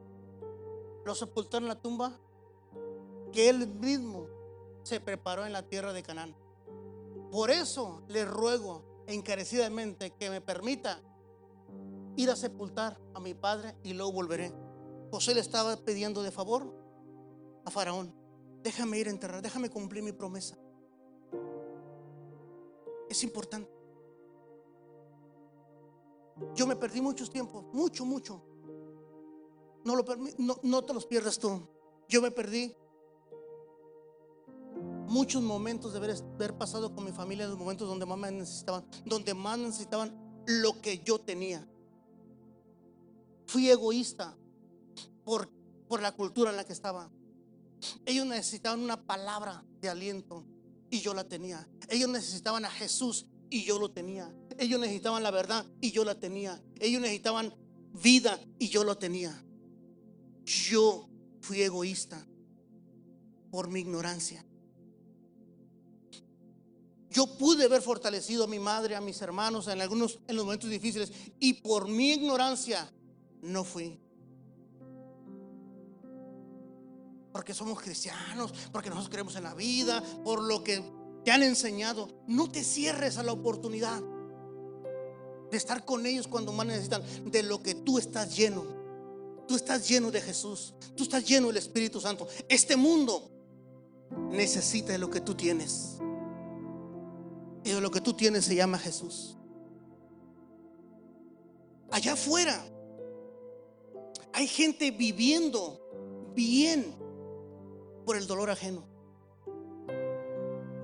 lo sepultara en la tumba que él mismo se preparó en la tierra de Canaán. Por eso le ruego encarecidamente que me permita ir a sepultar a mi padre y luego volveré. José le estaba pidiendo de favor a Faraón, déjame ir a enterrar, déjame cumplir mi promesa. Es importante. Yo me perdí muchos tiempos, mucho, mucho. No, lo, no, no te los pierdas tú. Yo me perdí muchos momentos de haber, haber, pasado con mi familia, los momentos donde más me necesitaban, donde más necesitaban lo que yo tenía. Fui egoísta, por, la cultura en la que estaban. Ellos necesitaban una palabra de aliento y yo la tenía. Ellos necesitaban a Jesús y yo lo tenía. Ellos necesitaban la verdad y yo la tenía. Ellos necesitaban vida y yo lo tenía. Yo fui egoísta por mi ignorancia. Yo pude haber fortalecido a mi madre, a mis hermanos en algunos en los momentos difíciles y por mi ignorancia no fui. Porque somos cristianos, porque nosotros creemos en la vida, por lo que te han enseñado. No te cierres a la oportunidad de estar con ellos cuando más necesitan, de lo que tú estás lleno. Tú estás lleno de Jesús, tú estás lleno del Espíritu Santo. Este mundo necesita de lo que tú tienes. Y de lo que tú tienes se llama Jesús. Allá afuera hay gente viviendo bien por el dolor ajeno.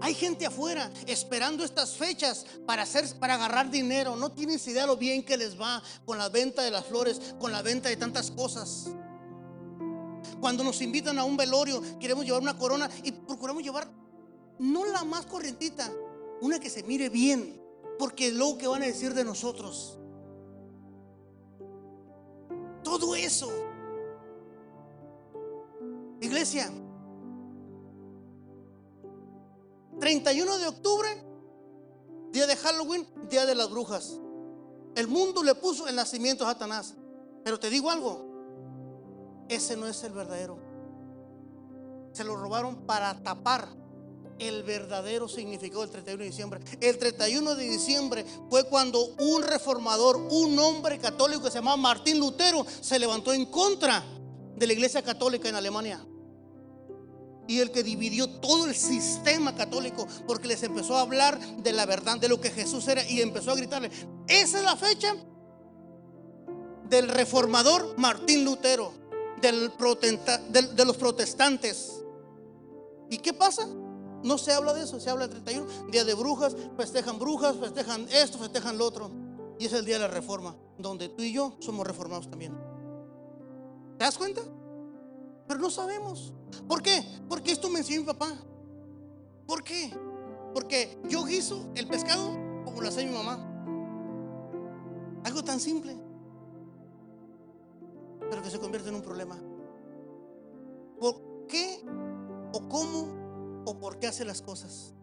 Hay gente afuera esperando estas fechas para hacer para agarrar dinero. No tienes idea lo bien que les va con la venta de las flores, con la venta de tantas cosas. Cuando nos invitan a un velorio, queremos llevar una corona y procuramos llevar no la más corrientita, una que se mire bien, porque luego que van a decir de nosotros. Todo eso. Iglesia, 31 de octubre, día de Halloween, día de las brujas. El mundo le puso el nacimiento a Satanás. Pero te digo algo, ese no es el verdadero. Se lo robaron para tapar el verdadero significado del 31 de diciembre. El 31 de diciembre fue cuando un reformador, un hombre católico que se llamaba Martín Lutero, se levantó en contra de la iglesia católica en Alemania. Y el que dividió todo el sistema católico porque les empezó a hablar de la verdad, de lo que Jesús era y empezó a gritarle, esa es la fecha del reformador Martín Lutero, del de los protestantes. ¿Y qué pasa? No se habla de eso, se habla del 31, día de brujas, festejan brujas, festejan esto, festejan lo otro. Y es el día de la reforma, donde tú y yo somos reformados también. ¿Te das cuenta? Pero no sabemos. ¿Por qué? Porque esto me enseñó mi papá. ¿Por qué? Porque yo guiso el pescado como lo hace mi mamá. Algo tan simple, pero que se convierte en un problema. ¿Por qué o cómo o por qué hace las cosas.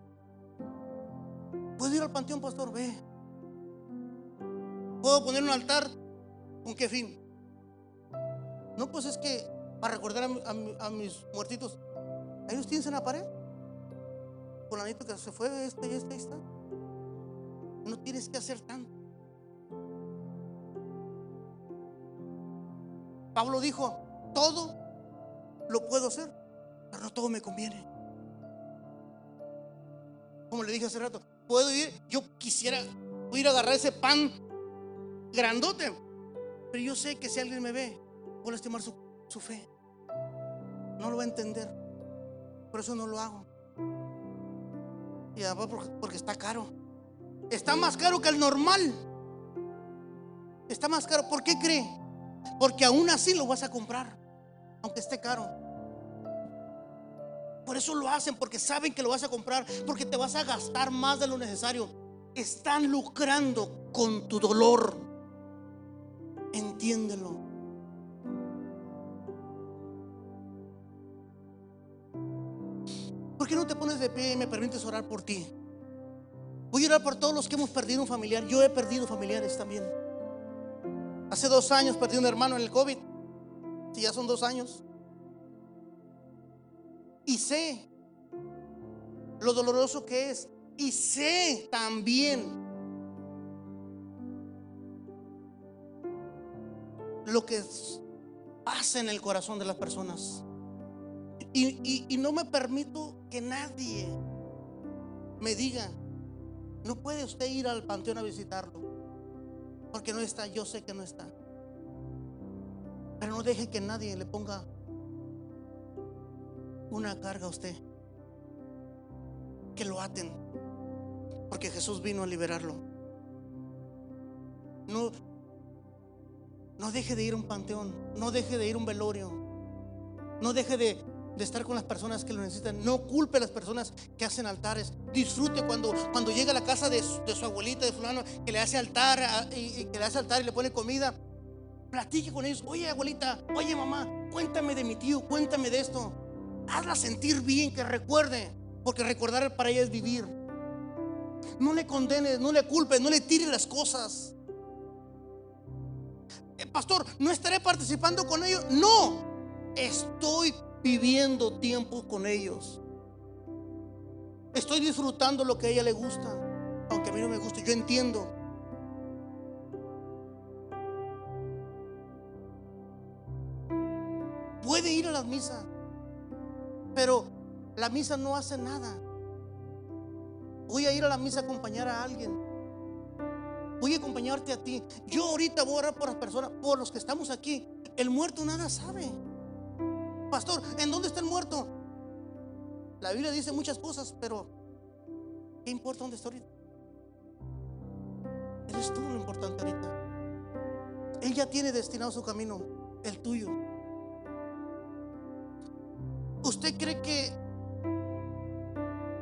¿Puedo ir al panteón, pastor? Ve. ¿Puedo poner un altar? ¿Con qué fin? No, pues es que para recordar a, mis muertitos, ellos tienen en la pared. Polanito que se fue, este y este y está. No tienes que hacer tanto. Pablo dijo, todo lo puedo hacer, pero no todo me conviene. Como le dije hace rato, puedo ir, yo quisiera ir a agarrar ese pan grandote, pero yo sé que si alguien me ve, puedo estimar su, su fe. No lo va a entender. Por eso no lo hago. Y además porque está caro. Está más caro que el normal. Está más caro. ¿Por qué cree? Porque aún así lo vas a comprar, aunque esté caro. Por eso lo hacen, porque saben que lo vas a comprar, porque te vas a gastar más de lo necesario. Están lucrando con tu dolor. Entiéndelo. Qué no te pones de pie y me permites orar por ti? Voy a orar por todos los que hemos perdido un familiar. Yo he perdido familiares también. Hace dos años perdí un hermano en el COVID. Si ya son dos años. Y sé lo doloroso que es. Y sé también lo que pasa en el corazón de las personas. Y, no me permito que nadie me diga, no puede usted ir al panteón a visitarlo, porque no está, yo sé que no está. Pero no deje que nadie le ponga una carga a usted. Que lo aten. Porque Jesús vino a liberarlo. No, no deje de ir a un panteón. No deje de ir a un velorio. No deje de, estar con las personas que lo necesitan. No culpe a las personas que hacen altares. Disfrute cuando, cuando llega a la casa de su, abuelita, de fulano, que le hace altar y, y, que le hace altar y le pone comida. Platique con ellos. Oye, abuelita, oye, mamá, cuéntame de mi tío, cuéntame de esto. Hazla sentir bien, que recuerde, porque recordar para ella es vivir. No le condenes, no le culpes, no le tires las cosas. Eh, pastor, ¿no estaré participando con ellos? No, estoy viviendo tiempo con ellos. Estoy disfrutando lo que a ella le gusta, aunque a mí no me guste, yo entiendo. Puede ir a las misas. Pero la misa no hace nada. Voy a ir a la misa a acompañar a alguien. Voy a acompañarte a ti. Yo ahorita voy a orar por las personas, por los que estamos aquí. El muerto nada sabe. Pastor, ¿en dónde está el muerto? La Biblia dice muchas cosas, pero ¿qué importa dónde está ahorita? Eres tú lo importante ahorita. Él ya tiene destinado su camino, el tuyo. ¿Usted cree que,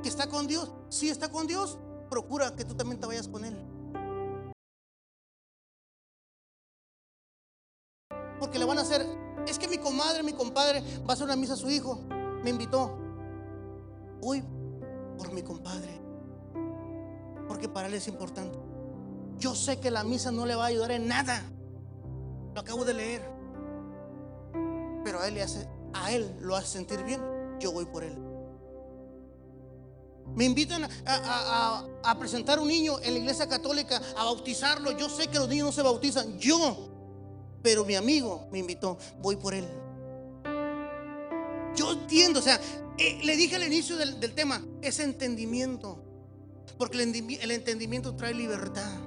que está con Dios? Si está con Dios, procura que tú también te vayas con Él. Porque le van a hacer, es que mi comadre, mi compadre va a hacer una misa a su hijo. Me invitó. Voy por mi compadre. Porque para él es importante. Yo sé que la misa no le va a ayudar en nada. Lo acabo de leer. Pero a él, le hace, a él lo hace sentir bien. Yo voy por él. Me invitan a, a, presentar un niño en la iglesia católica, a bautizarlo. Yo sé que los niños no se bautizan. Yo. Pero mi amigo me invitó. Voy por él. Yo entiendo. O sea, eh, le dije al inicio del, del tema, es entendimiento. Porque el entendimiento trae libertad.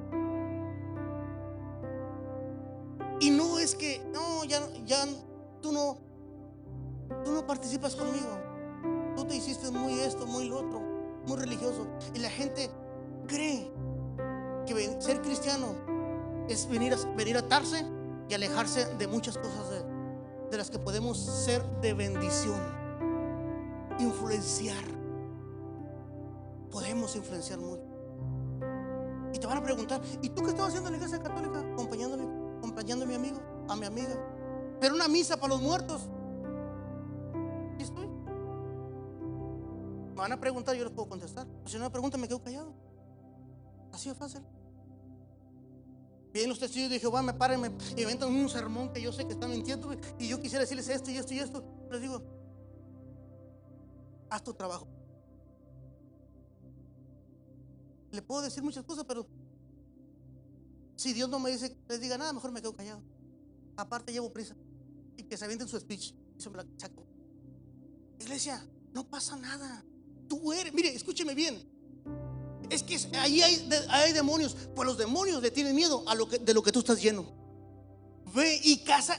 Y no es que, no, ya, ya tú no, tú no participas conmigo. Tú te hiciste muy esto, muy lo otro, muy religioso. Y la gente cree que ser cristiano es venir a, venir a atarse y alejarse de muchas cosas de, de las que podemos ser de bendición. Influenciar. Podemos influenciar mucho. Y te van a preguntar, ¿y tú qué estabas haciendo en la iglesia católica? Acompañándome acompañando a mi amigo, a mi amiga. Pero una misa para los muertos. ¿Y estoy? Me van a preguntar, yo les puedo contestar. Si no me preguntan, me quedo callado. Así es fácil. Vienen los testigos de Jehová, me paren y me inventan un sermón que yo sé que están mintiendo. Y yo quisiera decirles esto y esto y esto. Les digo, haz tu trabajo. Le puedo decir muchas cosas, pero si Dios no me dice, les diga nada, mejor me quedo callado. Aparte llevo prisa. Y que se avienten su speech. Y se me la saco. Iglesia, no pasa nada. Tú eres, mire, escúcheme bien. Es que ahí hay, hay demonios. Pues los demonios le tienen miedo a lo que, de lo que tú estás lleno. Ve y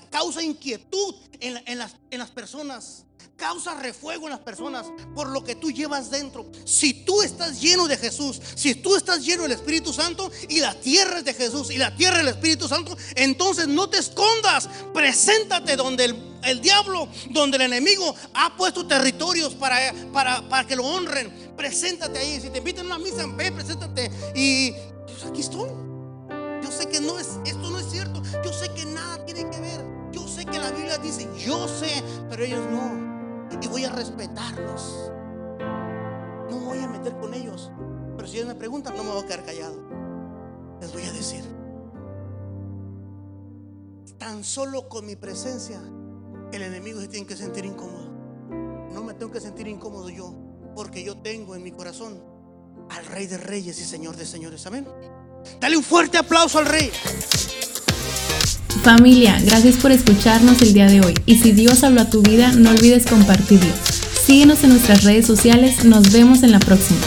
causa, inquietud en las personas causa refuego en las personas por lo que tú llevas dentro. Si tú estás lleno de Jesús, si tú estás lleno del Espíritu Santo y la tierra es de Jesús y la tierra del Espíritu Santo, entonces no te escondas, preséntate donde el, diablo, donde el enemigo ha puesto territorios para, para, para, que lo honren. Preséntate ahí. Si te invitan a una misa, ve, preséntate. Y pues, aquí estoy. Yo sé que no es, esto no es cierto. Yo sé que nada tiene que ver. Yo sé que la Biblia dice, yo sé, pero ellos no y voy a respetarlos. No me voy a meter con ellos. Pero si ellos me preguntan, no me voy a quedar callado. Les voy a decir. Tan solo con mi presencia, el enemigo se tiene que sentir incómodo. No me tengo que sentir incómodo yo, porque yo tengo en mi corazón al Rey de Reyes y Señor de Señores. Amén. Dale un fuerte aplauso al Rey. Familia, gracias por escucharnos el día de hoy y si Dios habló a tu vida, no olvides compartirlo. Síguenos en nuestras redes sociales, nos vemos en la próxima.